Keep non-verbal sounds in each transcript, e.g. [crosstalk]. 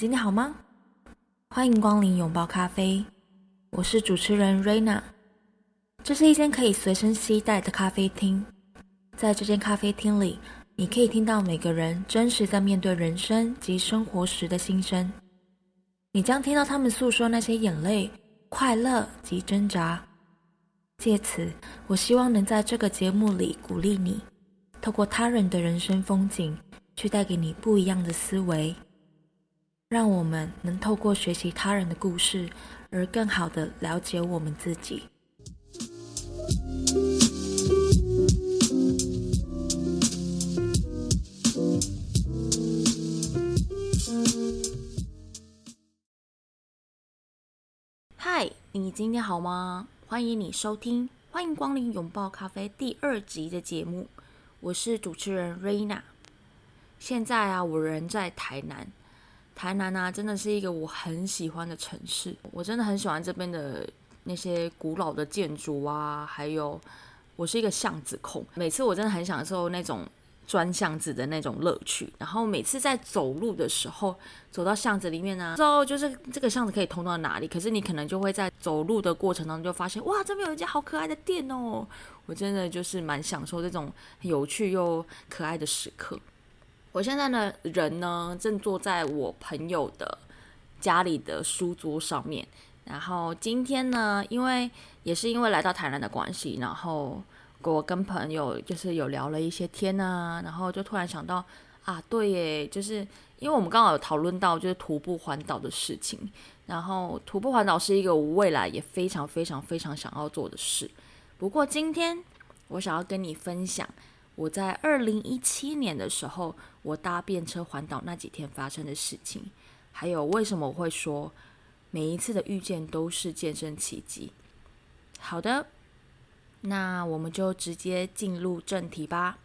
今天好吗？欢迎光临拥抱咖啡，我是主持人瑞娜。这是一间可以随身携带的咖啡厅，在这间咖啡厅里，你可以听到每个人真实在面对人生及生活时的心声。你将听到他们诉说那些眼泪、快乐及挣扎。借此，我希望能在这个节目里鼓励你，透过他人的人生风景，去带给你不一样的思维。让我们能透过学习他人的故事，而更好的了解我们自己。嗨，你今天好吗？欢迎你收听，欢迎光临拥抱咖啡第二集的节目。我是主持人瑞娜。现在啊，我人在台南。台南啊，真的是一个我很喜欢的城市。我真的很喜欢这边的那些古老的建筑啊，还有我是一个巷子控。每次我真的很享受那种钻巷子的那种乐趣。然后每次在走路的时候，走到巷子里面呢，之后就是这个巷子可以通到哪里？可是你可能就会在走路的过程当中就发现，哇，这边有一家好可爱的店哦！我真的就是蛮享受这种有趣又可爱的时刻。我现在呢，人呢正坐在我朋友的家里的书桌上面。然后今天呢，因为也是因为来到台南的关系，然后我跟朋友就是有聊了一些天啊，然后就突然想到啊，对耶，就是因为我们刚好有讨论到就是徒步环岛的事情。然后徒步环岛是一个我未来也非常非常非常想要做的事。不过今天我想要跟你分享。我在二零一七年的时候，我搭便车环岛那几天发生的事情，还有为什么我会说每一次的遇见都是健身奇迹。好的，那我们就直接进入正题吧。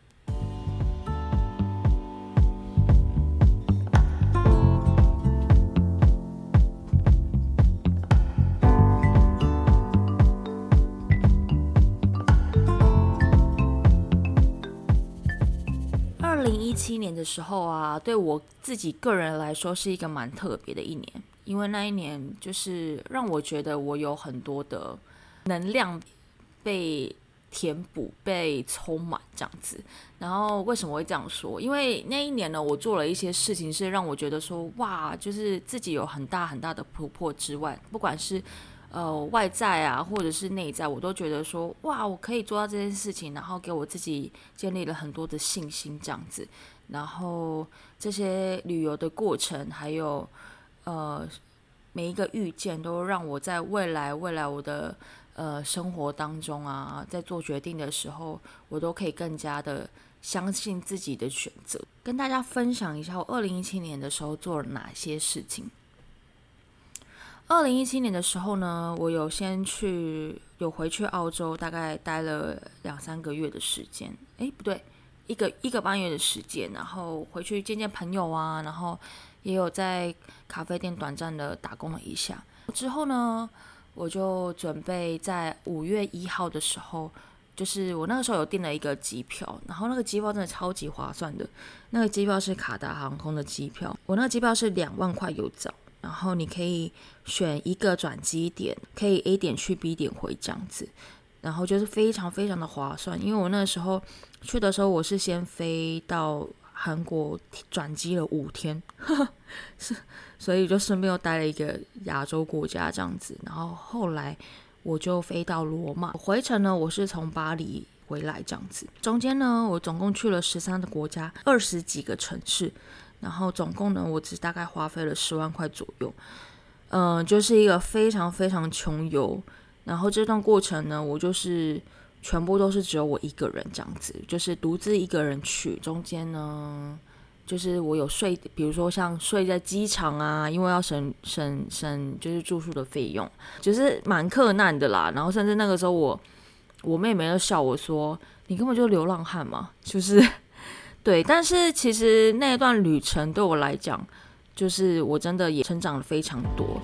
七年的时候啊，对我自己个人来说是一个蛮特别的一年，因为那一年就是让我觉得我有很多的能量被填补、被充满这样子。然后为什么会这样说？因为那一年呢，我做了一些事情，是让我觉得说，哇，就是自己有很大很大的突破之外，不管是。呃，外在啊，或者是内在，我都觉得说，哇，我可以做到这件事情，然后给我自己建立了很多的信心，这样子。然后这些旅游的过程，还有呃每一个遇见，都让我在未来未来我的呃生活当中啊，在做决定的时候，我都可以更加的相信自己的选择。跟大家分享一下，我二零一七年的时候做了哪些事情。二零一七年的时候呢，我有先去有回去澳洲，大概待了两三个月的时间。诶，不对，一个一个半月的时间，然后回去见见朋友啊，然后也有在咖啡店短暂的打工了一下。之后呢，我就准备在五月一号的时候，就是我那个时候有订了一个机票，然后那个机票真的超级划算的，那个机票是卡达航空的机票，我那个机票是两万块有找。然后你可以选一个转机点，可以 A 点去 B 点回这样子，然后就是非常非常的划算。因为我那时候去的时候，我是先飞到韩国转机了五天，[laughs] 是，所以就顺便又待了一个亚洲国家这样子。然后后来我就飞到罗马，回程呢我是从巴黎回来这样子。中间呢我总共去了十三个国家，二十几个城市。然后总共呢，我只大概花费了十万块左右，嗯，就是一个非常非常穷游。然后这段过程呢，我就是全部都是只有我一个人这样子，就是独自一个人去。中间呢，就是我有睡，比如说像睡在机场啊，因为要省省省，就是住宿的费用，就是蛮克难的啦。然后甚至那个时候，我我妹妹都笑我说：“你根本就流浪汉嘛！”就是。对，但是其实那段旅程对我来讲，就是我真的也成长了非常多。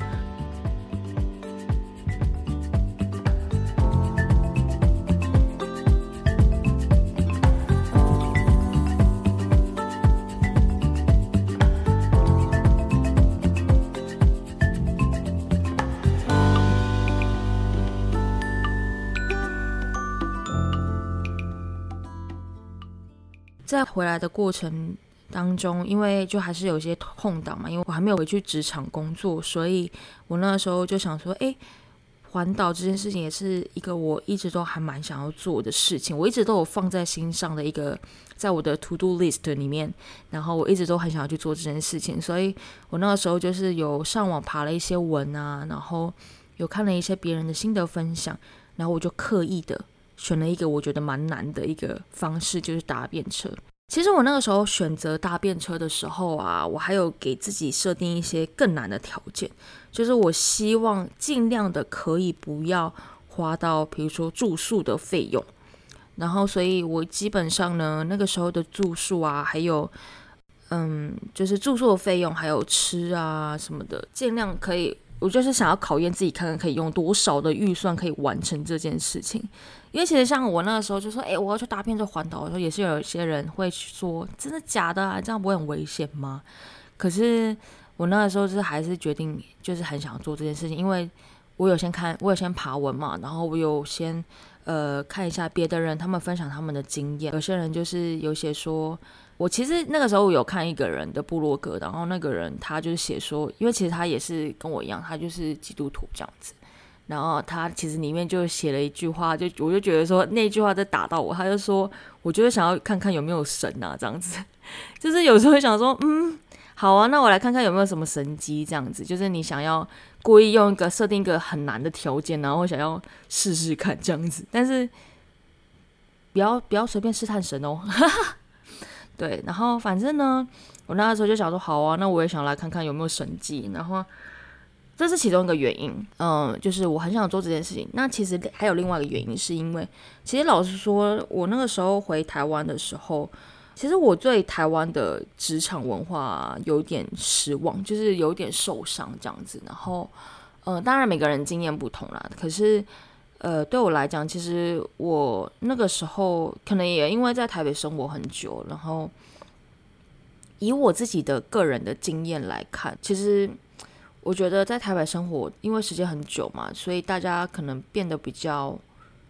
在回来的过程当中，因为就还是有一些空档嘛，因为我还没有回去职场工作，所以我那个时候就想说，哎。环岛这件事情也是一个我一直都还蛮想要做的事情，我一直都有放在心上的一个，在我的 to do list 里面，然后我一直都很想要去做这件事情，所以我那个时候就是有上网爬了一些文啊，然后有看了一些别人的心得分享，然后我就刻意的选了一个我觉得蛮难的一个方式，就是搭便车。其实我那个时候选择搭便车的时候啊，我还有给自己设定一些更难的条件，就是我希望尽量的可以不要花到，比如说住宿的费用。然后，所以我基本上呢，那个时候的住宿啊，还有，嗯，就是住宿的费用，还有吃啊什么的，尽量可以。我就是想要考验自己，看看可以用多少的预算可以完成这件事情。因为其实像我那个时候就说，哎，我要去搭便车环岛的时候，也是有一些人会说，真的假的啊？这样不会很危险吗？可是我那个时候就是还是决定，就是很想做这件事情，因为我有先看，我有先爬文嘛，然后我有先呃看一下别的人他们分享他们的经验，有些人就是有些说。我其实那个时候有看一个人的部落格，然后那个人他就是写说，因为其实他也是跟我一样，他就是基督徒这样子，然后他其实里面就写了一句话，就我就觉得说那句话在打到我，他就说，我就是想要看看有没有神啊这样子，[laughs] 就是有时候想说，嗯，好啊，那我来看看有没有什么神机这样子，就是你想要故意用一个设定一个很难的条件，然后想要试试看这样子，但是不要不要随便试探神哦。[laughs] 对，然后反正呢，我那个时候就想说，好啊，那我也想来看看有没有神迹。然后这是其中一个原因，嗯，就是我很想做这件事情。那其实还有另外一个原因，是因为其实老实说，我那个时候回台湾的时候，其实我对台湾的职场文化有点失望，就是有点受伤这样子。然后，嗯，当然每个人经验不同啦，可是。呃，对我来讲，其实我那个时候可能也因为在台北生活很久，然后以我自己的个人的经验来看，其实我觉得在台北生活，因为时间很久嘛，所以大家可能变得比较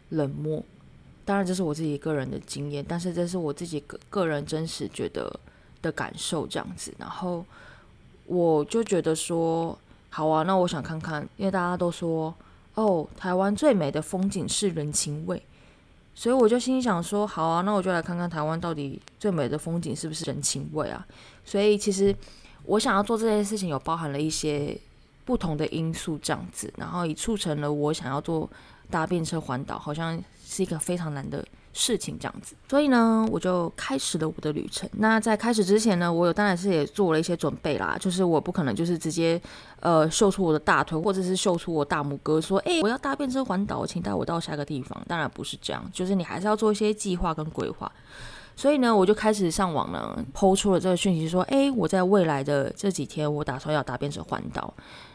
冷漠。当然，这是我自己个人的经验，但是这是我自己个个人真实觉得的感受这样子。然后我就觉得说，好啊，那我想看看，因为大家都说。哦，台湾最美的风景是人情味，所以我就心想说，好啊，那我就来看看台湾到底最美的风景是不是人情味啊？所以其实我想要做这件事情，有包含了一些不同的因素，这样子，然后也促成了我想要做搭便车环岛，好像是一个非常难的。事情这样子，所以呢，我就开始了我的旅程。那在开始之前呢，我有当然是也做了一些准备啦，就是我不可能就是直接呃秀出我的大腿，或者是秀出我大拇哥，说哎我要搭便车环岛，请带我到下个地方。当然不是这样，就是你还是要做一些计划跟规划。所以呢，我就开始上网呢，抛出了这个讯息，说哎我在未来的这几天，我打算要搭便车环岛。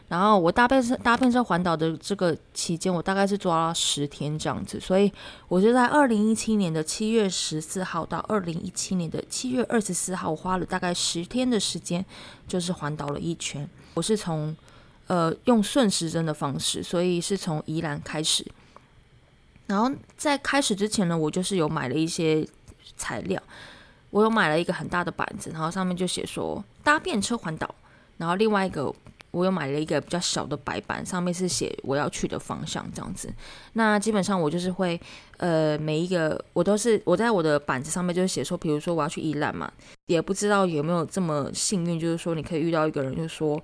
然后我搭便车搭便车环岛的这个期间，我大概是抓了十天这样子，所以我就在二零一七年的七月十四号到二零一七年的七月二十四号，我花了大概十天的时间，就是环岛了一圈。我是从呃用顺时针的方式，所以是从宜兰开始。然后在开始之前呢，我就是有买了一些材料，我有买了一个很大的板子，然后上面就写说搭便车环岛，然后另外一个。我又买了一个比较小的白板，上面是写我要去的方向这样子。那基本上我就是会，呃，每一个我都是我在我的板子上面就写说，比如说我要去宜兰嘛，也不知道有没有这么幸运，就是说你可以遇到一个人，就是说。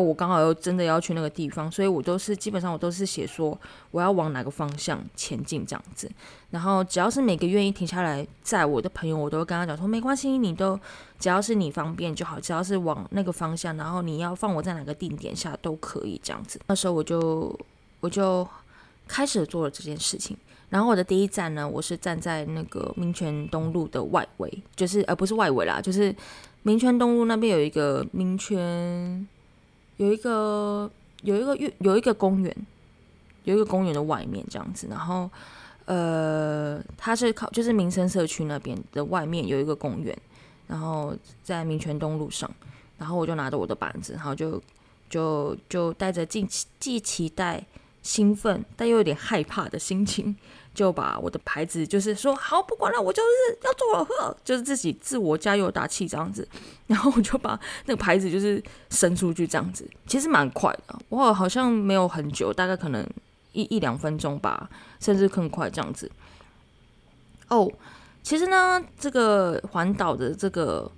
我刚好又真的要去那个地方，所以我都是基本上我都是写说我要往哪个方向前进这样子。然后只要是每个愿意停下来载我的朋友，我都会跟他讲说没关系，你都只要是你方便就好，只要是往那个方向，然后你要放我在哪个定点下都可以这样子。那时候我就我就开始做了这件事情。然后我的第一站呢，我是站在那个民权东路的外围，就是呃不是外围啦，就是民权东路那边有一个民权。有一个有一个有有一个公园，有一个公园的外面这样子，然后呃，它是靠就是民生社区那边的外面有一个公园，然后在民权东路上，然后我就拿着我的板子，然后就就就带着既既期待兴奋但又有点害怕的心情，就把我的牌子就是说好不管了，我就是要做了呵，就是自己自我加油打气这样子。[laughs] 然后我就把那个牌子就是伸出去这样子，其实蛮快的，我好像没有很久，大概可能一一两分钟吧，甚至更快这样子。哦，其实呢，这个环岛的这个。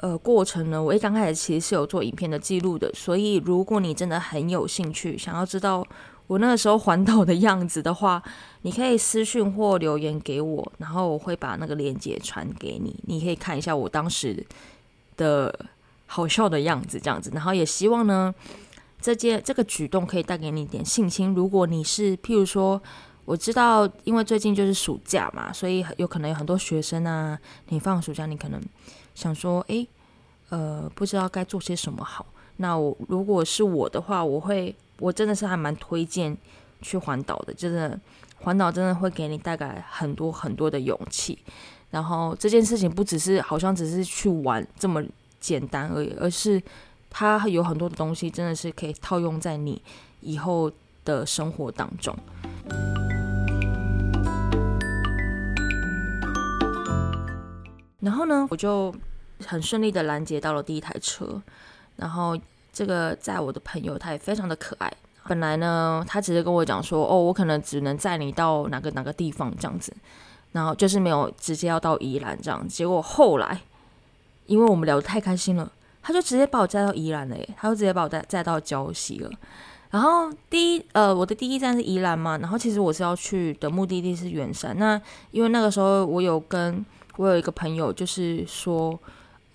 呃，过程呢，我一刚开始其实是有做影片的记录的，所以如果你真的很有兴趣，想要知道我那个时候环岛的样子的话，你可以私讯或留言给我，然后我会把那个链接传给你，你可以看一下我当时的好笑的样子，这样子，然后也希望呢，这件这个举动可以带给你一点信心。如果你是譬如说，我知道，因为最近就是暑假嘛，所以有可能有很多学生啊，你放暑假，你可能。想说，哎，呃，不知道该做些什么好。那我如果是我的话，我会，我真的是还蛮推荐去环岛的。真的，环岛真的会给你带来很多很多的勇气。然后这件事情不只是好像只是去玩这么简单而已，而是它有很多的东西真的是可以套用在你以后的生活当中。然后呢，我就。很顺利的拦截到了第一台车，然后这个载我的朋友他也非常的可爱。本来呢，他只是跟我讲说，哦，我可能只能载你到哪个哪个地方这样子，然后就是没有直接要到宜兰这样。结果后来，因为我们聊得太开心了，他就直接把我载到宜兰了，耶，他就直接把我载载到礁溪了。然后第一呃，我的第一站是宜兰嘛，然后其实我是要去的目的地是圆山。那因为那个时候我有跟我有一个朋友，就是说。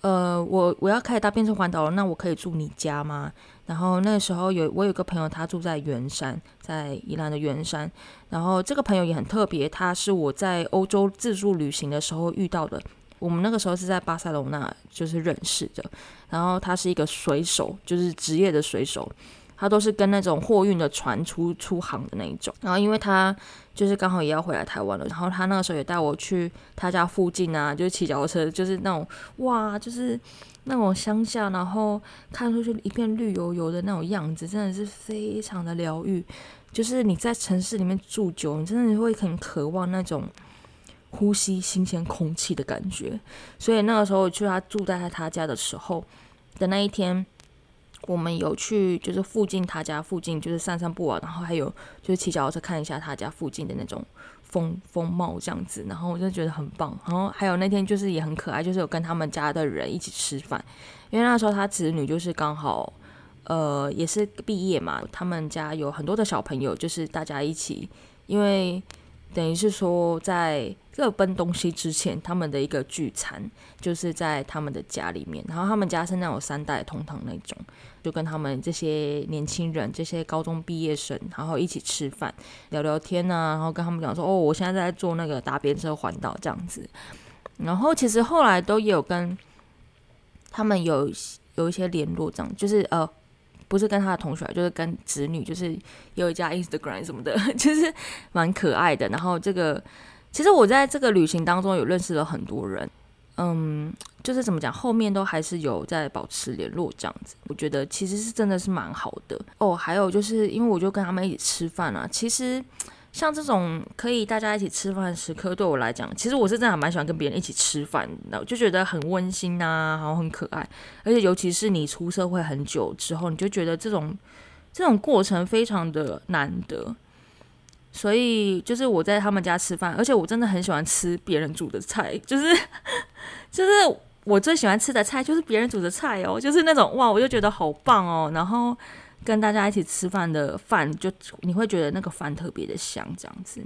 呃，我我要开始搭便车环岛了，那我可以住你家吗？然后那个时候有我有个朋友，他住在圆山，在宜兰的圆山。然后这个朋友也很特别，他是我在欧洲自助旅行的时候遇到的。我们那个时候是在巴塞罗那就是认识的。然后他是一个水手，就是职业的水手。他都是跟那种货运的船出出航的那一种，然后因为他就是刚好也要回来台湾了，然后他那个时候也带我去他家附近啊，就是骑脚车，就是那种哇，就是那种乡下，然后看出去一片绿油油的那种样子，真的是非常的疗愈。就是你在城市里面住久，你真的会很渴望那种呼吸新鲜空气的感觉。所以那个时候我去他住在他家的时候的那一天。我们有去，就是附近他家附近，就是散散步啊，然后还有就是骑脚踏车看一下他家附近的那种风风貌这样子，然后我就觉得很棒。然后还有那天就是也很可爱，就是有跟他们家的人一起吃饭，因为那时候他子女就是刚好呃也是毕业嘛，他们家有很多的小朋友，就是大家一起，因为。等于是说，在各奔东西之前，他们的一个聚餐就是在他们的家里面。然后他们家是那种三代同堂那种，就跟他们这些年轻人、这些高中毕业生，然后一起吃饭、聊聊天啊，然后跟他们讲说：“哦，我现在在做那个搭便车环岛这样子。”然后其实后来都有跟他们有有一些联络，这样就是呃。不是跟他的同学，就是跟子女，就是有一家 Instagram 什么的，[laughs] 就是蛮可爱的。然后这个，其实我在这个旅行当中有认识了很多人，嗯，就是怎么讲，后面都还是有在保持联络这样子。我觉得其实是真的是蛮好的哦。还有就是因为我就跟他们一起吃饭啊，其实。像这种可以大家一起吃饭的时刻，对我来讲，其实我是真的蛮喜欢跟别人一起吃饭的，就觉得很温馨呐，然后很可爱。而且尤其是你出社会很久之后，你就觉得这种这种过程非常的难得。所以就是我在他们家吃饭，而且我真的很喜欢吃别人煮的菜，就是就是我最喜欢吃的菜就是别人煮的菜哦，就是那种哇，我就觉得好棒哦，然后。跟大家一起吃饭的饭，就你会觉得那个饭特别的香，这样子。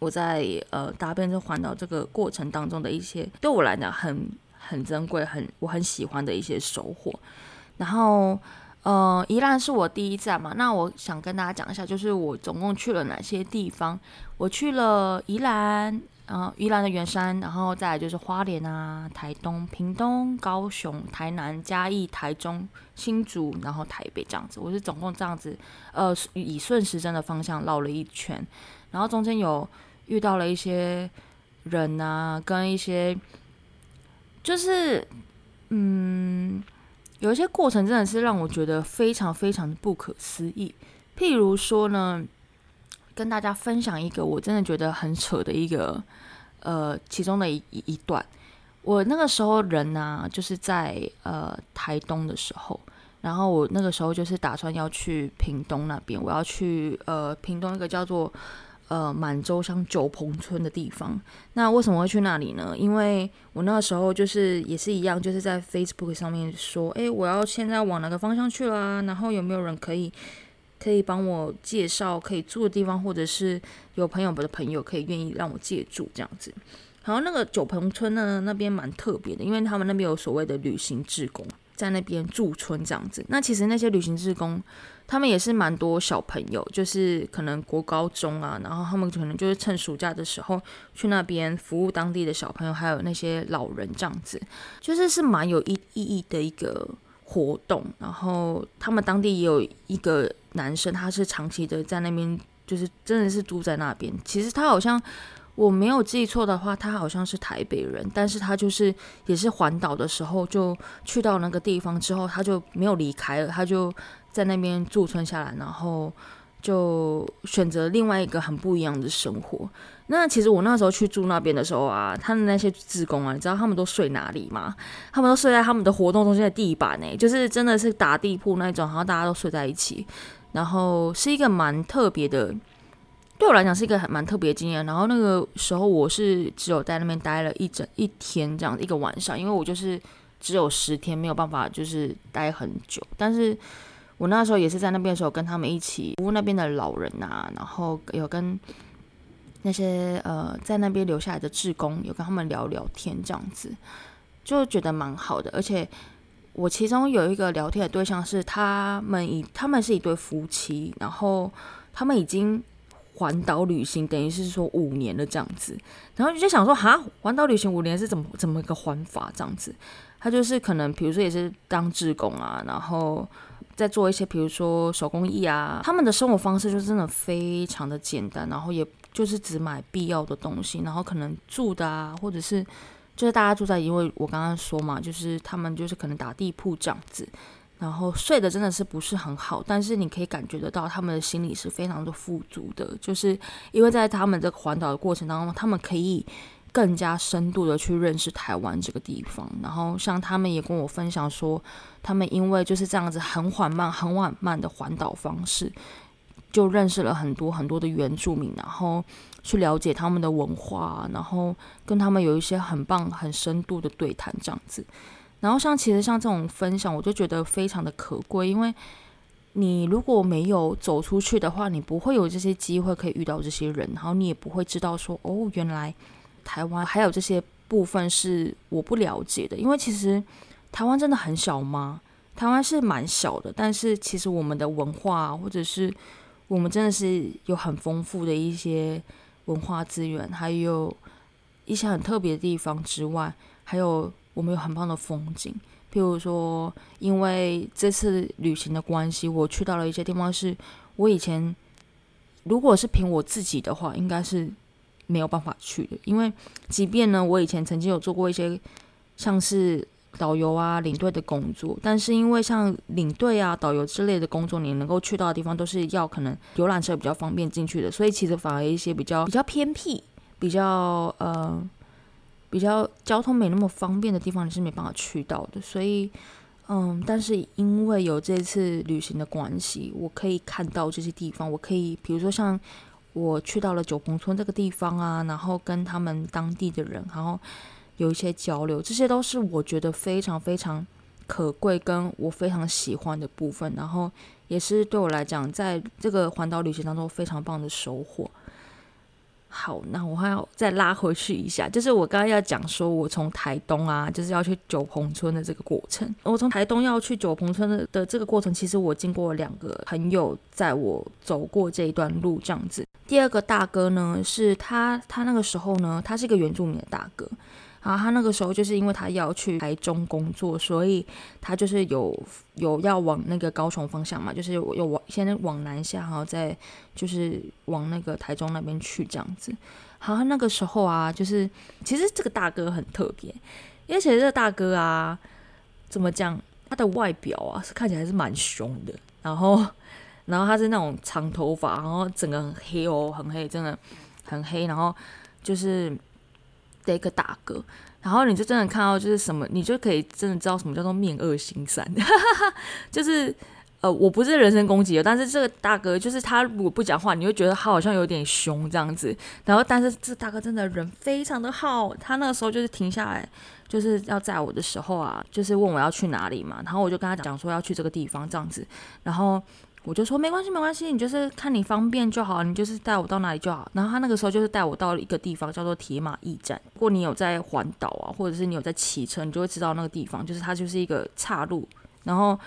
我在呃搭便车环岛这个过程当中的一些，对我来讲很很珍贵，很我很喜欢的一些收获。然后呃，宜兰是我第一站嘛，那我想跟大家讲一下，就是我总共去了哪些地方。我去了宜兰。然后宜兰的圆山，然后再来就是花莲啊、台东、屏东、高雄、台南、嘉义、台中、新竹，然后台北这样子。我是总共这样子，呃，以顺时针的方向绕了一圈。然后中间有遇到了一些人啊，跟一些就是嗯，有一些过程真的是让我觉得非常非常不可思议。譬如说呢。跟大家分享一个我真的觉得很扯的一个呃其中的一一段。我那个时候人呢，就是在呃台东的时候，然后我那个时候就是打算要去屏东那边，我要去呃屏东一个叫做。呃，满洲乡九鹏村的地方，那为什么会去那里呢？因为我那个时候就是也是一样，就是在 Facebook 上面说，诶，我要现在往哪个方向去啦？然后有没有人可以可以帮我介绍可以住的地方，或者是有朋友的朋友可以愿意让我借住这样子。然后那个九鹏村呢，那边蛮特别的，因为他们那边有所谓的旅行志工在那边驻村这样子。那其实那些旅行志工。他们也是蛮多小朋友，就是可能国高中啊，然后他们可能就是趁暑假的时候去那边服务当地的小朋友，还有那些老人这样子，就是是蛮有意意义的一个活动。然后他们当地也有一个男生，他是长期的在那边，就是真的是住在那边。其实他好像我没有记错的话，他好像是台北人，但是他就是也是环岛的时候就去到那个地方之后，他就没有离开了，他就。在那边驻村下来，然后就选择另外一个很不一样的生活。那其实我那时候去住那边的时候啊，他的那些职工啊，你知道他们都睡哪里吗？他们都睡在他们的活动中心的地板呢，就是真的是打地铺那种，然后大家都睡在一起，然后是一个蛮特别的，对我来讲是一个很蛮特别的经验。然后那个时候我是只有在那边待了一整一天这样一个晚上，因为我就是只有十天没有办法就是待很久，但是。我那时候也是在那边的时候，跟他们一起服务那边的老人啊，然后有跟那些呃在那边留下来的志工，有跟他们聊聊天，这样子就觉得蛮好的。而且我其中有一个聊天的对象是他们以他们是一对夫妻，然后他们已经环岛旅行，等于是说五年了这样子。然后你就想说，哈，环岛旅行五年是怎么怎么一个环法这样子？他就是可能比如说也是当志工啊，然后。在做一些，比如说手工艺啊，他们的生活方式就真的非常的简单，然后也就是只买必要的东西，然后可能住的啊，或者是就是大家住在，因为我刚刚说嘛，就是他们就是可能打地铺这样子，然后睡的真的是不是很好，但是你可以感觉得到他们的心理是非常的富足的，就是因为在他们这个环岛的过程当中，他们可以。更加深度的去认识台湾这个地方，然后像他们也跟我分享说，他们因为就是这样子很缓慢、很缓慢的环岛方式，就认识了很多很多的原住民，然后去了解他们的文化，然后跟他们有一些很棒、很深度的对谈这样子。然后像其实像这种分享，我就觉得非常的可贵，因为你如果没有走出去的话，你不会有这些机会可以遇到这些人，然后你也不会知道说哦，原来。台湾还有这些部分是我不了解的，因为其实台湾真的很小吗？台湾是蛮小的，但是其实我们的文化或者是我们真的是有很丰富的一些文化资源，还有一些很特别的地方之外，还有我们有很棒的风景。譬如说，因为这次旅行的关系，我去到了一些地方，是我以前如果是凭我自己的话，应该是。没有办法去的，因为即便呢，我以前曾经有做过一些像是导游啊、领队的工作，但是因为像领队啊、导游之类的工作，你能够去到的地方都是要可能游览车比较方便进去的，所以其实反而一些比较比较偏僻、比较呃比较交通没那么方便的地方，你是没办法去到的。所以，嗯，但是因为有这次旅行的关系，我可以看到这些地方，我可以比如说像。我去到了九宫村这个地方啊，然后跟他们当地的人，然后有一些交流，这些都是我觉得非常非常可贵，跟我非常喜欢的部分，然后也是对我来讲，在这个环岛旅行当中非常棒的收获。好，那我还要再拉回去一下，就是我刚刚要讲说，我从台东啊，就是要去九鹏村的这个过程。我从台东要去九鹏村的的这个过程，其实我经过两个朋友载我走过这一段路，这样子。第二个大哥呢，是他，他那个时候呢，他是一个原住民的大哥。然后他那个时候就是因为他要去台中工作，所以他就是有有要往那个高雄方向嘛，就是有往先往南下，然后再就是往那个台中那边去这样子。好，那个时候啊，就是其实这个大哥很特别，因为其实这个大哥啊，怎么讲，他的外表啊是看起来是蛮凶的，然后然后他是那种长头发，然后整个很黑哦，很黑，真的很黑，然后就是的一个大哥，然后你就真的看到就是什么，你就可以真的知道什么叫做面恶心善，[laughs] 就是呃，我不是人身攻击的，但是这个大哥就是他如果不讲话，你会觉得他好像有点凶这样子，然后但是这大哥真的人非常的好，他那个时候就是停下来。就是要载我的时候啊，就是问我要去哪里嘛，然后我就跟他讲说要去这个地方这样子，然后我就说没关系没关系，你就是看你方便就好，你就是带我到哪里就好。然后他那个时候就是带我到了一个地方叫做铁马驿站。如果你有在环岛啊，或者是你有在骑车，你就会知道那个地方，就是它就是一个岔路。然后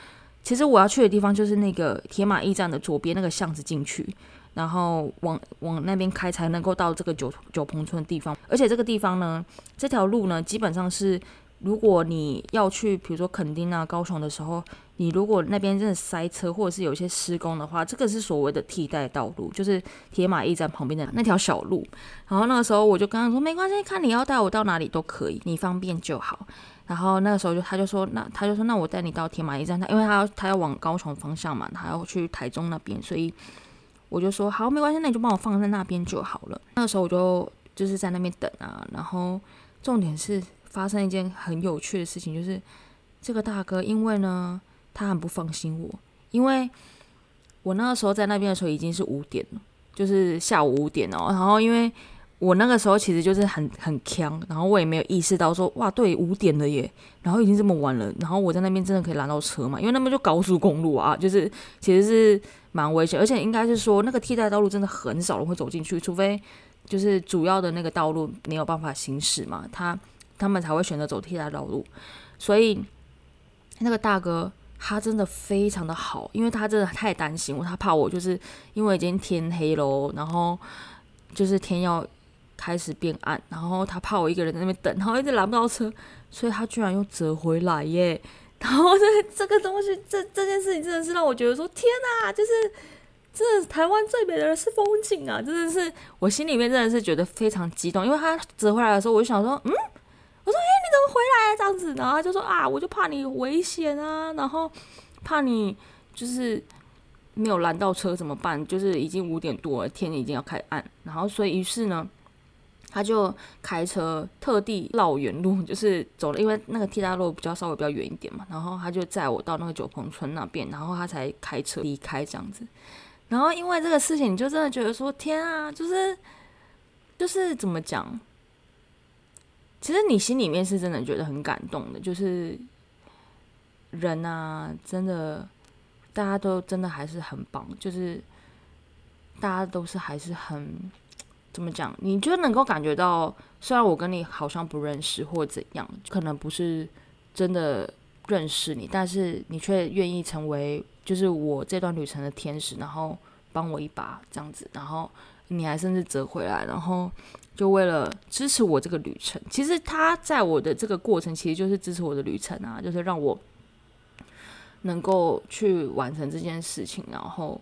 其实我要去的地方就是那个铁马驿站的左边那个巷子进去。然后往往那边开才能够到这个九九鹏村的地方，而且这个地方呢，这条路呢，基本上是如果你要去，比如说垦丁啊、高雄的时候，你如果那边真的塞车或者是有一些施工的话，这个是所谓的替代道路，就是铁马驿站旁边的那条小路。然后那个时候我就跟他说，没关系，看你要带我到哪里都可以，你方便就好。然后那个时候就他就说，那他就说，那我带你到铁马驿站，他因为他要他要往高雄方向嘛，他要去台中那边，所以。我就说好，没关系，那你就帮我放在那边就好了。那个时候我就就是在那边等啊，然后重点是发生一件很有趣的事情，就是这个大哥，因为呢他很不放心我，因为我那个时候在那边的时候已经是五点了，就是下午五点哦。然后因为我那个时候其实就是很很呛，然后我也没有意识到说哇，对，五点了耶，然后已经这么晚了，然后我在那边真的可以拦到车嘛？因为那边就高速公路啊，就是其实是。蛮危险，而且应该是说那个替代道路真的很少人会走进去，除非就是主要的那个道路没有办法行驶嘛，他他们才会选择走替代道路。所以那个大哥他真的非常的好，因为他真的太担心我，他怕我就是因为已经天黑喽，然后就是天要开始变暗，然后他怕我一个人在那边等，然后一直拦不到车，所以他居然又折回来耶。[laughs] 然后这这个东西，这这件事情真的是让我觉得说，天哪，就是这台湾最美的人是风景啊！真的是我心里面真的是觉得非常激动，因为他折回来的时候，我就想说，嗯，我说，哎，你怎么回来这样子？然后他就说啊，我就怕你危险啊，然后怕你就是没有拦到车怎么办？就是已经五点多了，天已经要开暗，然后所以于是呢。他就开车特地绕远路，就是走了，因为那个替代路比较稍微比较远一点嘛。然后他就载我到那个九鹏村那边，然后他才开车离开这样子。然后因为这个事情，你就真的觉得说天啊，就是就是怎么讲？其实你心里面是真的觉得很感动的，就是人啊，真的大家都真的还是很棒，就是大家都是还是很。怎么讲？你就能够感觉到，虽然我跟你好像不认识或怎样，可能不是真的认识你，但是你却愿意成为就是我这段旅程的天使，然后帮我一把这样子，然后你还甚至折回来，然后就为了支持我这个旅程。其实他在我的这个过程，其实就是支持我的旅程啊，就是让我能够去完成这件事情。然后，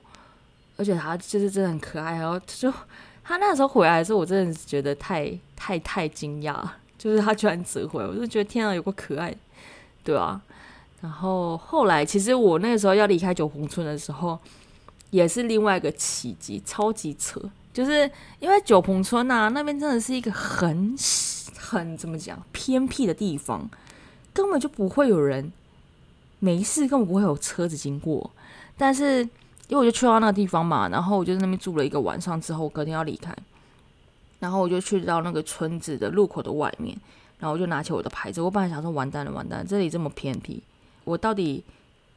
而且他就是真的很可爱，然后就。他那时候回来的时候，我真的觉得太太太惊讶，[laughs] 就是他居然折回，我就觉得天啊，有个可爱，对啊。然后后来，其实我那个时候要离开九红村的时候，也是另外一个奇迹，超级扯，就是因为九鹏村啊，那边真的是一个很很怎么讲偏僻的地方，根本就不会有人没事，根本不会有车子经过，但是。因为我就去到那个地方嘛，然后我就在那边住了一个晚上，之后隔天要离开，然后我就去到那个村子的路口的外面，然后我就拿起我的牌子，我本来想说完蛋了，完蛋，这里这么偏僻，我到底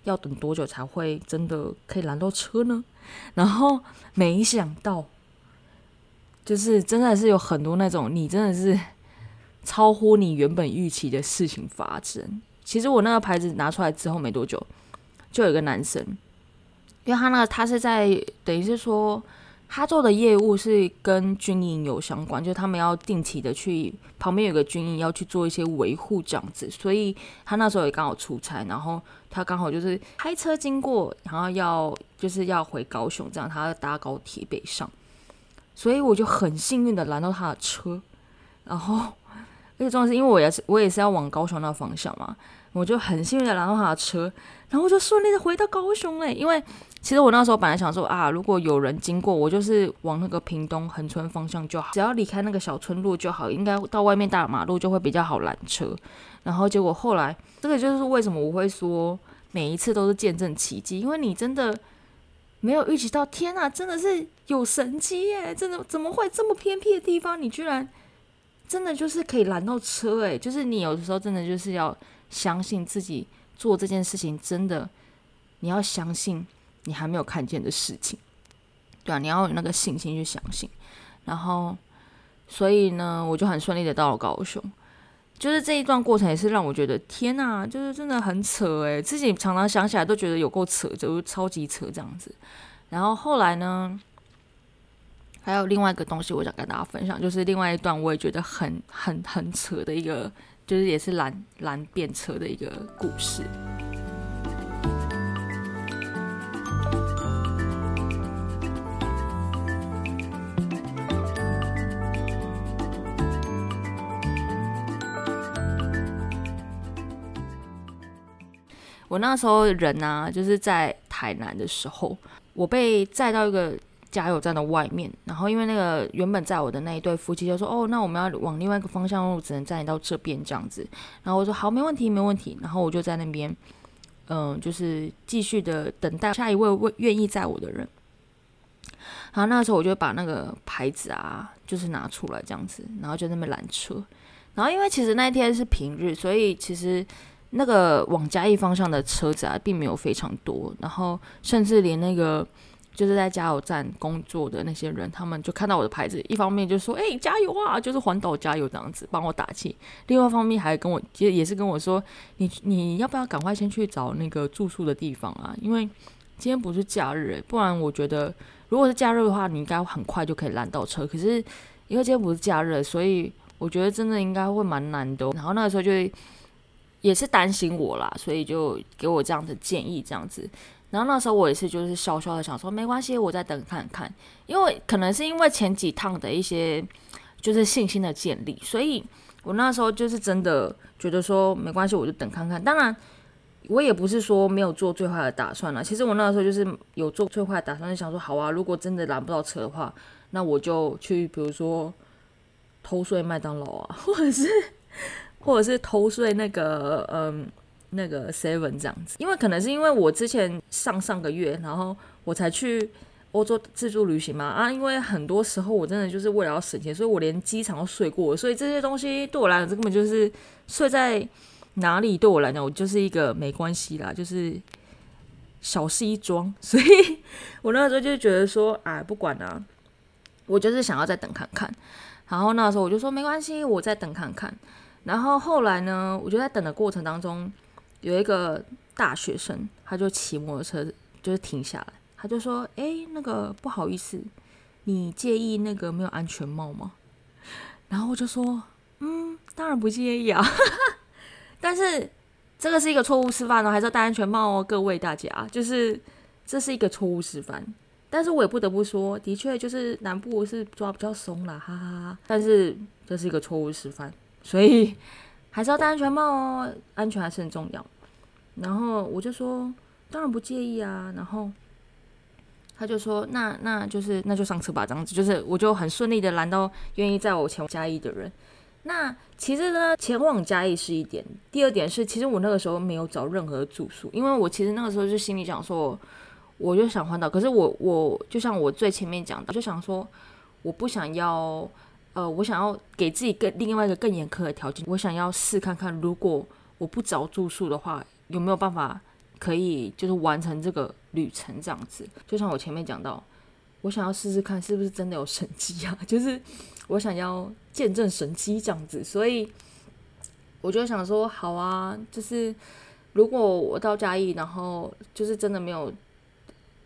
要等多久才会真的可以拦到车呢？然后没想到，就是真的是有很多那种你真的是 [laughs] 超乎你原本预期的事情发生。其实我那个牌子拿出来之后没多久，就有一个男生。因为他那他是在等于是说，他做的业务是跟军营有相关，就他们要定期的去旁边有个军营要去做一些维护这样子，所以他那时候也刚好出差，然后他刚好就是开车经过，然后要就是要回高雄这样，他搭高铁北上，所以我就很幸运的拦到他的车，然后而且重要是因为我也是我也是要往高雄那个方向嘛，我就很幸运的拦到他的车，然后就顺利的回到高雄嘞，因为。其实我那时候本来想说啊，如果有人经过，我就是往那个屏东横村方向就好，只要离开那个小村落就好，应该到外面大马路就会比较好拦车。然后结果后来，这个就是为什么我会说每一次都是见证奇迹，因为你真的没有预期到，天呐，真的是有神机耶！真的怎么会这么偏僻的地方，你居然真的就是可以拦到车？诶，就是你有的时候真的就是要相信自己做这件事情，真的你要相信你还没有看见的事情，对啊，你要有那个信心去相信。然后，所以呢，我就很顺利的到了高雄。就是这一段过程也是让我觉得天呐，就是真的很扯诶，自己常常想起来都觉得有够扯，就超级扯这样子。然后后来呢，还有另外一个东西我想跟大家分享，就是另外一段我也觉得很很很扯的一个，就是也是蓝蓝变扯的一个故事。我那时候人呢，就是在台南的时候，我被载到一个加油站的外面，然后因为那个原本载我的那一对夫妻就说：“哦，那我们要往另外一个方向路，只能载你到这边这样子。”然后我说：“好，没问题，没问题。”然后我就在那边，嗯，就是继续的等待下一位愿意载我的人。然后那时候我就把那个牌子啊，就是拿出来这样子，然后就那边拦车。然后因为其实那一天是平日，所以其实。那个往嘉义方向的车子啊，并没有非常多，然后甚至连那个就是在加油站工作的那些人，他们就看到我的牌子，一方面就说：“哎，加油啊！”就是环岛加油这样子，帮我打气；另外一方面还跟我，其实也是跟我说：“你你要不要赶快先去找那个住宿的地方啊？因为今天不是假日，不然我觉得如果是假日的话，你应该很快就可以拦到车。可是因为今天不是假日，所以我觉得真的应该会蛮难的。然后那个时候就。也是担心我啦，所以就给我这样的建议，这样子。然后那时候我也是，就是笑笑的想说，没关系，我再等看看。因为可能是因为前几趟的一些就是信心的建立，所以我那时候就是真的觉得说没关系，我就等看看。当然，我也不是说没有做最坏的打算了。其实我那时候就是有做最坏的打算，就想说，好啊，如果真的拦不到车的话，那我就去，比如说偷睡麦当劳啊，[laughs] 或者是。或者是偷睡那个嗯那个 seven 这样子，因为可能是因为我之前上上个月，然后我才去欧洲自助旅行嘛啊，因为很多时候我真的就是为了要省钱，所以我连机场都睡过，所以这些东西对我来讲，这根本就是睡在哪里对我来讲，我就是一个没关系啦，就是小事一桩，[laughs] 所以我那时候就觉得说，哎，不管啦，我就是想要再等看看，然后那时候我就说没关系，我再等看看。然后后来呢？我就在等的过程当中，有一个大学生，他就骑摩托车，就是停下来，他就说：“哎，那个不好意思，你介意那个没有安全帽吗？” [laughs] 然后我就说：“嗯，当然不介意啊。”但是这个是一个错误示范哦，还是要戴安全帽哦，各位大家，就是这是一个错误示范。但是我也不得不说，的确就是南部是抓比较松啦，哈哈哈。但是这是一个错误示范。所以还是要戴安全帽哦，安全还是很重要。然后我就说，当然不介意啊。然后他就说，那那就是那就上车吧，这样子。就是我就很顺利的拦到愿意载我前往嘉义的人。那其实呢，前往嘉义是一点，第二点是，其实我那个时候没有找任何住宿，因为我其实那个时候就心里想说，我就想环岛。可是我我就像我最前面讲的，就想说，我不想要。呃，我想要给自己更另外一个更严苛的条件，我想要试看看，如果我不找住宿的话，有没有办法可以就是完成这个旅程这样子。就像我前面讲到，我想要试试看是不是真的有神迹啊，[laughs] 就是我想要见证神迹这样子。所以我就想说，好啊，就是如果我到嘉义，然后就是真的没有，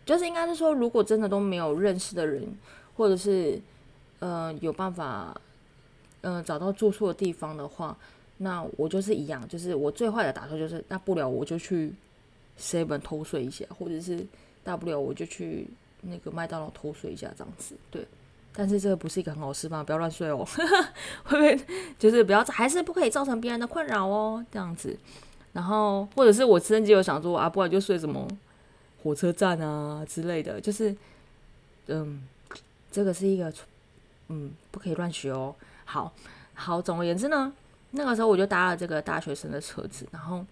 就是应该是说，如果真的都没有认识的人，或者是。呃，有办法，嗯，找到住宿的地方的话，那我就是一样，就是我最坏的打算就是，大不了我就去 seven 偷睡一下，或者是大不了我就去那个麦当劳偷睡一下这样子，对。但是这个不是一个很好示范，不要乱睡哦，[laughs] 会不会就是不要，还是不可以造成别人的困扰哦，这样子。然后或者是我甚至有想说啊，不然就睡什么火车站啊之类的，就是嗯，这个是一个嗯不可以乱学哦。好好，总而言之呢，那个时候我就搭了这个大学生的车子，然后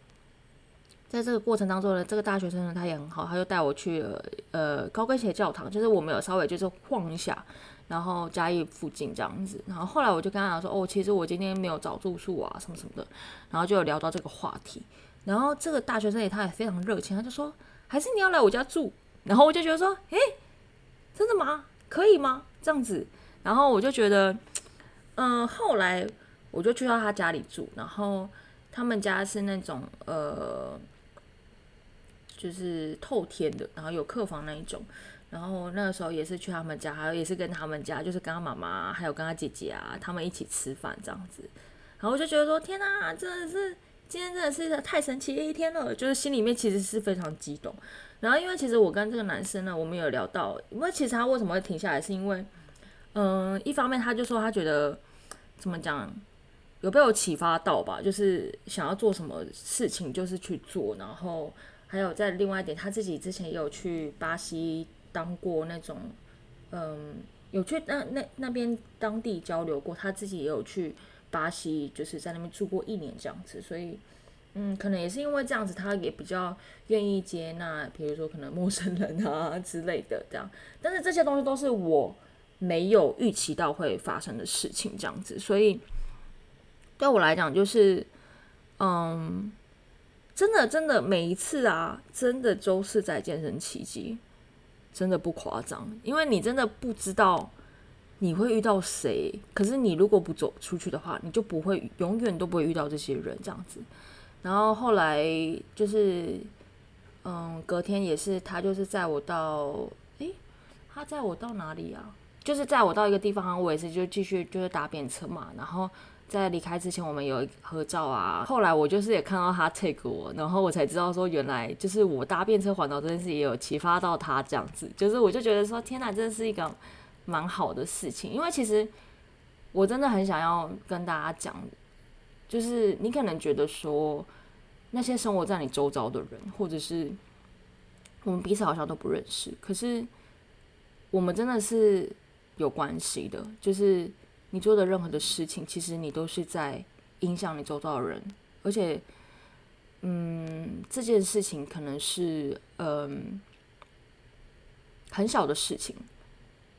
在这个过程当中呢，这个大学生呢他也很好，他就带我去了呃高跟鞋教堂，就是我们有稍微就是晃一下。然后嘉义附近这样子，然后后来我就跟他讲说，哦，其实我今天没有找住宿啊，什么什么的，然后就有聊到这个话题。然后这个大学生也他也非常热情，他就说，还是你要来我家住。然后我就觉得说，诶，真的吗？可以吗？这样子。然后我就觉得，嗯，后来我就去到他家里住，然后他们家是那种呃，就是透天的，然后有客房那一种。然后那个时候也是去他们家，还有也是跟他们家，就是跟他妈妈，还有跟他姐姐啊，他们一起吃饭这样子。然后我就觉得说，天哪，真的是今天真的是太神奇的一天了，就是心里面其实是非常激动。然后因为其实我跟这个男生呢，我们有聊到，因为其实他为什么会停下来，是因为，嗯，一方面他就说他觉得怎么讲，有被我启发到吧，就是想要做什么事情就是去做。然后还有在另外一点，他自己之前也有去巴西。当过那种，嗯，有去那那那边当地交流过，他自己也有去巴西，就是在那边住过一年这样子，所以，嗯，可能也是因为这样子，他也比较愿意接纳，比如说可能陌生人啊之类的这样。但是这些东西都是我没有预期到会发生的事情，这样子，所以对我来讲，就是，嗯，真的真的每一次啊，真的都是在健身奇迹。真的不夸张，因为你真的不知道你会遇到谁。可是你如果不走出去的话，你就不会永远都不会遇到这些人这样子。然后后来就是，嗯，隔天也是他就是载我到，诶，他载我到哪里啊？就是在我到一个地方，我也是就继续就是搭便车嘛，然后。在离开之前，我们有合照啊。后来我就是也看到他 take 我，然后我才知道说，原来就是我搭便车环岛这件事也有启发到他这样子。就是我就觉得说，天哪，真的是一个蛮好的事情。因为其实我真的很想要跟大家讲，就是你可能觉得说，那些生活在你周遭的人，或者是我们彼此好像都不认识，可是我们真的是有关系的，就是。你做的任何的事情，其实你都是在影响你周遭的人，而且，嗯，这件事情可能是嗯很小的事情，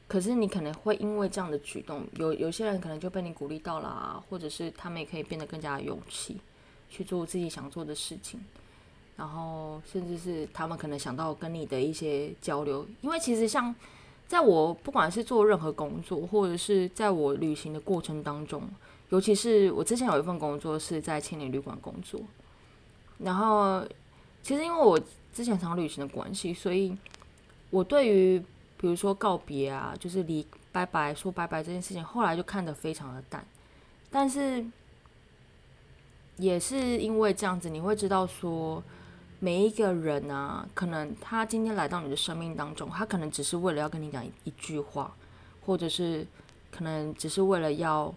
可是你可能会因为这样的举动，有有些人可能就被你鼓励到了，或者是他们也可以变得更加有勇气去做自己想做的事情，然后甚至是他们可能想到跟你的一些交流，因为其实像。在我不管是做任何工作，或者是在我旅行的过程当中，尤其是我之前有一份工作是在青年旅馆工作，然后其实因为我之前常旅行的关系，所以我对于比如说告别啊，就是离拜拜说拜拜这件事情，后来就看得非常的淡，但是也是因为这样子，你会知道说。每一个人啊，可能他今天来到你的生命当中，他可能只是为了要跟你讲一句话，或者是可能只是为了要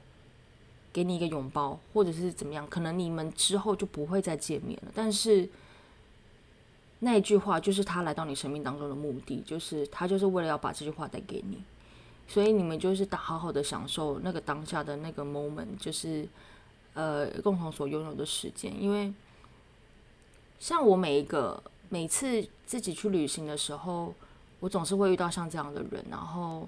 给你一个拥抱，或者是怎么样，可能你们之后就不会再见面了。但是那一句话就是他来到你生命当中的目的，就是他就是为了要把这句话带给你，所以你们就是好好的享受那个当下的那个 moment，就是呃共同所拥有的时间，因为。像我每一个每次自己去旅行的时候，我总是会遇到像这样的人，然后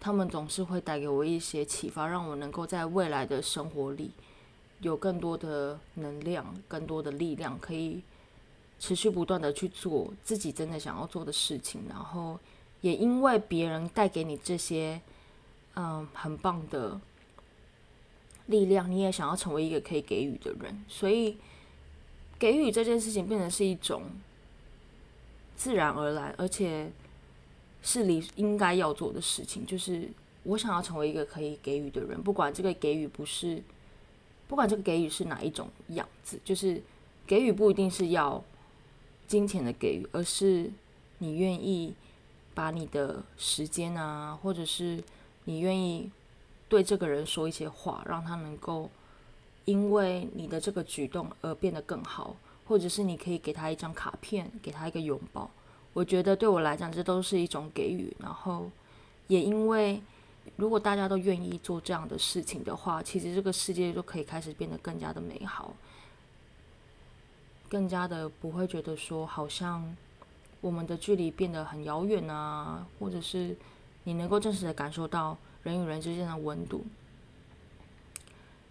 他们总是会带给我一些启发，让我能够在未来的生活里有更多的能量、更多的力量，可以持续不断的去做自己真的想要做的事情。然后也因为别人带给你这些嗯很棒的力量，你也想要成为一个可以给予的人，所以。给予这件事情变成是一种自然而然，而且是你应该要做的事情。就是我想要成为一个可以给予的人，不管这个给予不是，不管这个给予是哪一种样子，就是给予不一定是要金钱的给予，而是你愿意把你的时间啊，或者是你愿意对这个人说一些话，让他能够。因为你的这个举动而变得更好，或者是你可以给他一张卡片，给他一个拥抱，我觉得对我来讲，这都是一种给予。然后也因为，如果大家都愿意做这样的事情的话，其实这个世界就可以开始变得更加的美好，更加的不会觉得说好像我们的距离变得很遥远啊，或者是你能够真实的感受到人与人之间的温度。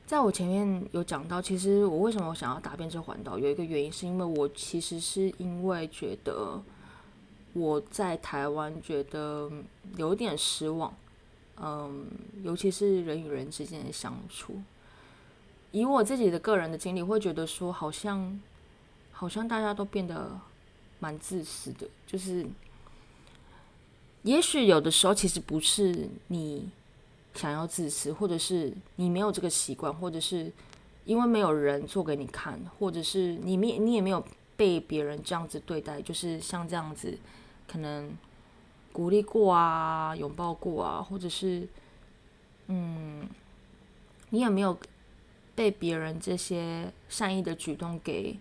在我前面有讲到，其实我为什么想要打遍这环岛，有一个原因是因为我其实是因为觉得我在台湾觉得有点失望，嗯，尤其是人与人之间的相处。以我自己的个人的经历，会觉得说好像好像大家都变得蛮自私的，就是也许有的时候其实不是你。想要自私，或者是你没有这个习惯，或者是因为没有人做给你看，或者是你没你也没有被别人这样子对待，就是像这样子可能鼓励过啊，拥抱过啊，或者是嗯，你也没有被别人这些善意的举动给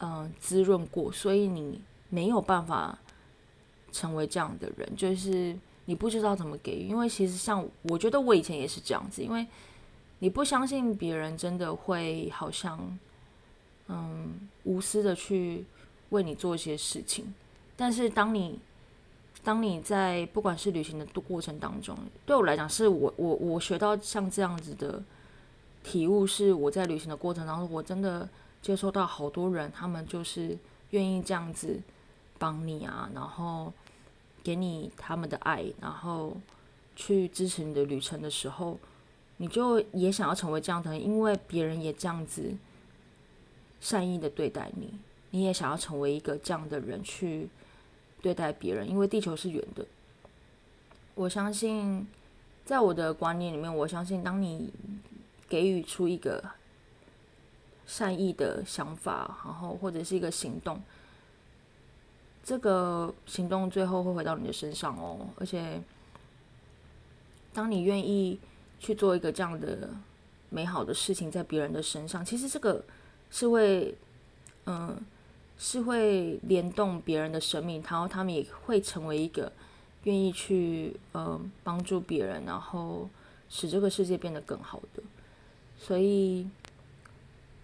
嗯滋润过，所以你没有办法成为这样的人，就是。你不知道怎么给予，因为其实像我觉得我以前也是这样子，因为你不相信别人真的会好像嗯无私的去为你做一些事情，但是当你当你在不管是旅行的过程当中，对我来讲是我我我学到像这样子的体悟，是我在旅行的过程当中，我真的接收到好多人，他们就是愿意这样子帮你啊，然后。给你他们的爱，然后去支持你的旅程的时候，你就也想要成为这样的人，因为别人也这样子善意的对待你，你也想要成为一个这样的人去对待别人，因为地球是圆的。我相信，在我的观念里面，我相信当你给予出一个善意的想法，然后或者是一个行动。这个行动最后会回到你的身上哦，而且，当你愿意去做一个这样的美好的事情在别人的身上，其实这个是会，嗯，是会联动别人的生命，然后他们也会成为一个愿意去呃帮助别人，然后使这个世界变得更好的，所以。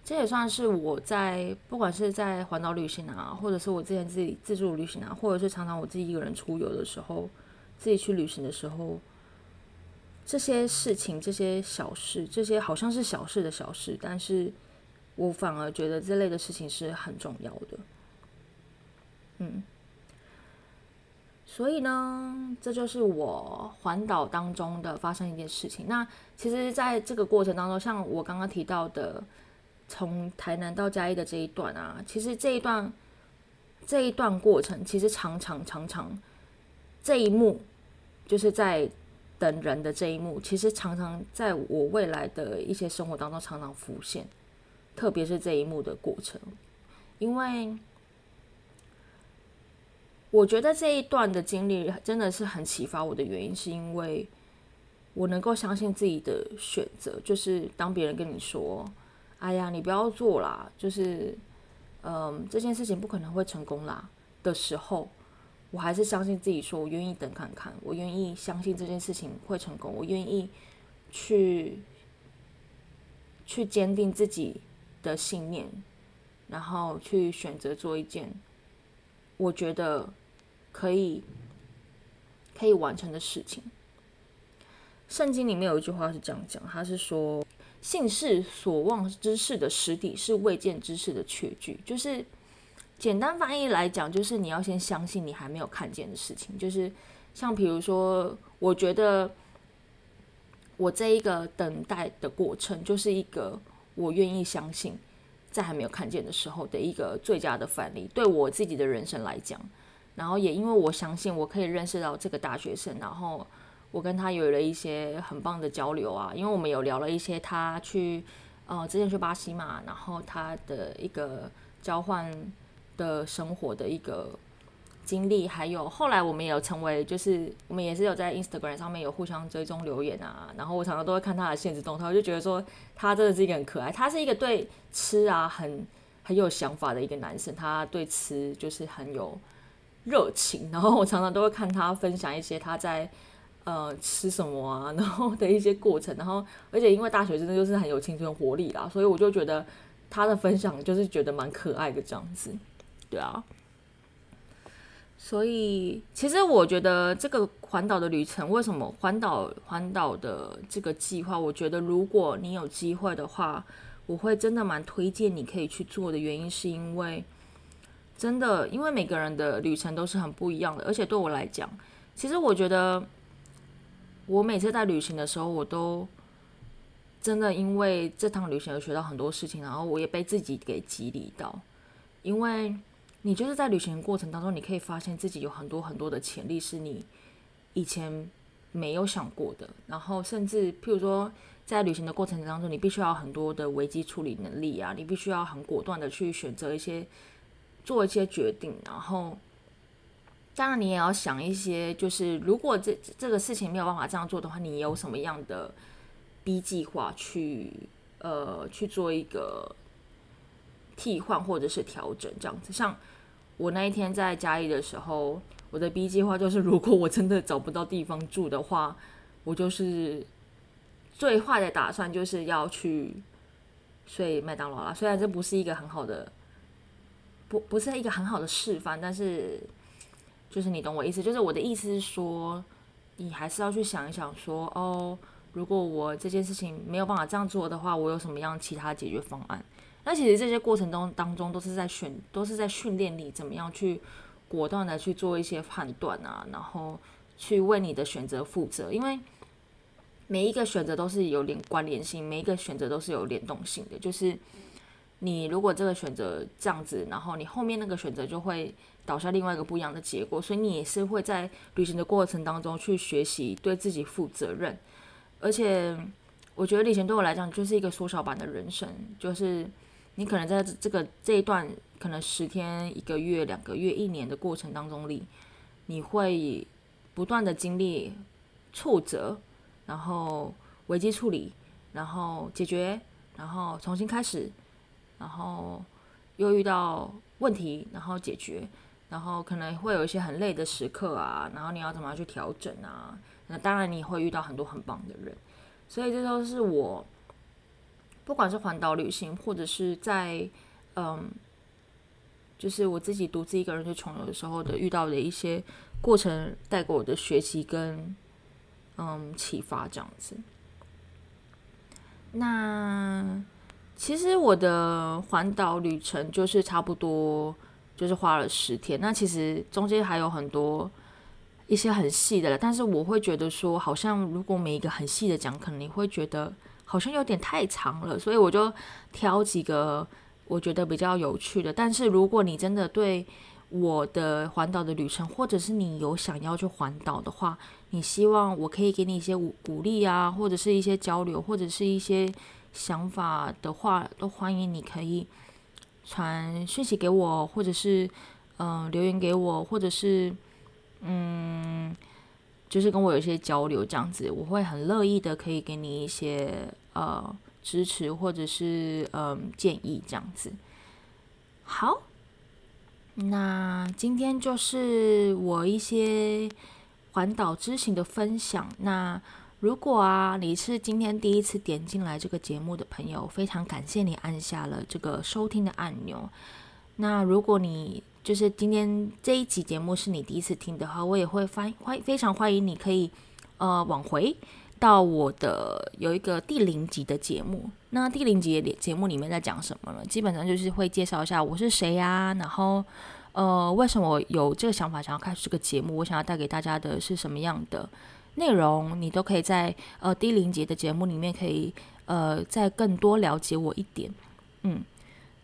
这也算是我在不管是在环岛旅行啊，或者是我之前自己自助旅行啊，或者是常常我自己一个人出游的时候，自己去旅行的时候，这些事情、这些小事、这些好像是小事的小事，但是我反而觉得这类的事情是很重要的。嗯，所以呢，这就是我环岛当中的发生一件事情。那其实，在这个过程当中，像我刚刚提到的。从台南到嘉义的这一段啊，其实这一段这一段过程，其实常常常常这一幕，就是在等人的这一幕，其实常常在我未来的一些生活当中常常浮现，特别是这一幕的过程，因为我觉得这一段的经历真的是很启发我的原因，是因为我能够相信自己的选择，就是当别人跟你说。哎呀，你不要做啦！就是，嗯，这件事情不可能会成功啦的时候，我还是相信自己，说我愿意等看看，我愿意相信这件事情会成功，我愿意去去坚定自己的信念，然后去选择做一件我觉得可以可以完成的事情。圣经里面有一句话是这样讲，他是说。信是所望之事的实底，是未见之事的确据。就是简单翻译来讲，就是你要先相信你还没有看见的事情。就是像比如说，我觉得我这一个等待的过程，就是一个我愿意相信在还没有看见的时候的一个最佳的范例。对我自己的人生来讲，然后也因为我相信我可以认识到这个大学生，然后。我跟他有了一些很棒的交流啊，因为我们有聊了一些他去，呃，之前去巴西嘛，然后他的一个交换的生活的一个经历，还有后来我们也有成为，就是我们也是有在 Instagram 上面有互相追踪留言啊，然后我常常都会看他的现实动态，我就觉得说他真的是一个很可爱，他是一个对吃啊很很有想法的一个男生，他对吃就是很有热情，然后我常常都会看他分享一些他在呃吃什么啊，然后的一些过程，然后而且因为大学生就是很有青春活力啦，所以我就觉得他的分享就是觉得蛮可爱的这样子，对啊。所以，其实我觉得这个环岛的旅程，为什么环岛环岛的这个计划，我觉得如果你有机会的话，我会真的蛮推荐你可以去做的。原因是因为，真的，因为每个人的旅程都是很不一样的，而且对我来讲，其实我觉得，我每次在旅行的时候，我都真的因为这趟旅行而学到很多事情，然后我也被自己给激励到，因为。你就是在旅行过程当中，你可以发现自己有很多很多的潜力是你以前没有想过的。然后，甚至譬如说，在旅行的过程当中，你必须要很多的危机处理能力啊，你必须要很果断的去选择一些做一些决定。然后，当然你也要想一些，就是如果这这个事情没有办法这样做的话，你有什么样的 B 计划去呃去做一个。替换或者是调整这样子，像我那一天在嘉义的时候，我的 B 计划就是，如果我真的找不到地方住的话，我就是最坏的打算就是要去睡麦当劳啦。虽然这不是一个很好的，不不是一个很好的示范，但是就是你懂我意思，就是我的意思是说，你还是要去想一想，说哦，如果我这件事情没有办法这样做的话，我有什么样其他解决方案？那其实这些过程中当中都是在选，都是在训练你怎么样去果断的去做一些判断啊，然后去为你的选择负责。因为每一个选择都是有连关联性，每一个选择都是有联动性的。就是你如果这个选择这样子，然后你后面那个选择就会导向另外一个不一样的结果。所以你也是会在旅行的过程当中去学习对自己负责任。而且我觉得旅行对我来讲就是一个缩小版的人生，就是。你可能在这个这一段可能十天、一个月、两个月、一年的过程当中里，你会不断的经历挫折，然后危机处理，然后解决，然后重新开始，然后又遇到问题，然后解决，然后可能会有一些很累的时刻啊，然后你要怎么样去调整啊？那当然你会遇到很多很棒的人，所以这都是我。不管是环岛旅行，或者是在嗯，就是我自己独自一个人去穷游的时候的遇到的一些过程，带给我的学习跟嗯启发这样子。那其实我的环岛旅程就是差不多就是花了十天，那其实中间还有很多一些很细的了，但是我会觉得说，好像如果每一个很细的讲，可能你会觉得。好像有点太长了，所以我就挑几个我觉得比较有趣的。但是如果你真的对我的环岛的旅程，或者是你有想要去环岛的话，你希望我可以给你一些鼓鼓励啊，或者是一些交流，或者是一些想法的话，都欢迎你可以传讯息给我，或者是嗯留言给我，或者是嗯。就是跟我有一些交流这样子，我会很乐意的可以给你一些呃支持或者是嗯建议这样子。好，那今天就是我一些环岛之行的分享。那如果啊你是今天第一次点进来这个节目的朋友，非常感谢你按下了这个收听的按钮。那如果你就是今天这一集节目是你第一次听的话，我也会欢欢非常欢迎你可以呃往回到我的有一个第零集的节目。那第零集的节目里面在讲什么呢？基本上就是会介绍一下我是谁呀，然后呃为什么有这个想法想要开始这个节目，我想要带给大家的是什么样的内容，你都可以在呃第零集的节目里面可以呃再更多了解我一点，嗯。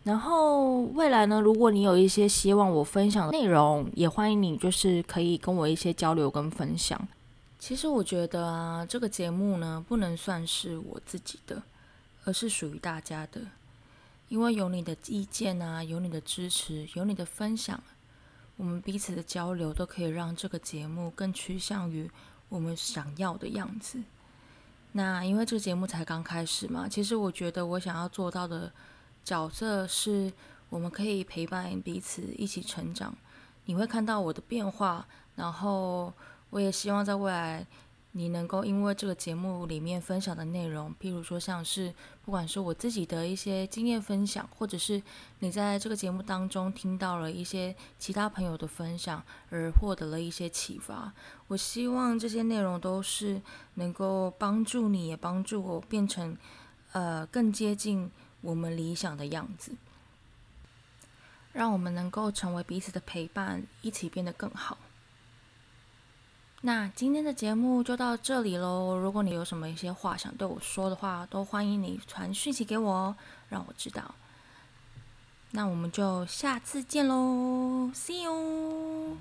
然后未来呢，如果你有一些希望我分享的内容，也欢迎你，就是可以跟我一些交流跟分享。其实我觉得啊，这个节目呢，不能算是我自己的，而是属于大家的。因为有你的意见啊，有你的支持，有你的分享，我们彼此的交流都可以让这个节目更趋向于我们想要的样子。那因为这个节目才刚开始嘛，其实我觉得我想要做到的。角色是我们可以陪伴彼此一起成长，你会看到我的变化，然后我也希望在未来。你能够因为这个节目里面分享的内容，譬如说像是不管是我自己的一些经验分享，或者是你在这个节目当中听到了一些其他朋友的分享而获得了一些启发，我希望这些内容都是能够帮助你，也帮助我变成呃更接近我们理想的样子，让我们能够成为彼此的陪伴，一起变得更好。那今天的节目就到这里喽。如果你有什么一些话想对我说的话，都欢迎你传讯息给我哦，让我知道。那我们就下次见喽，See you。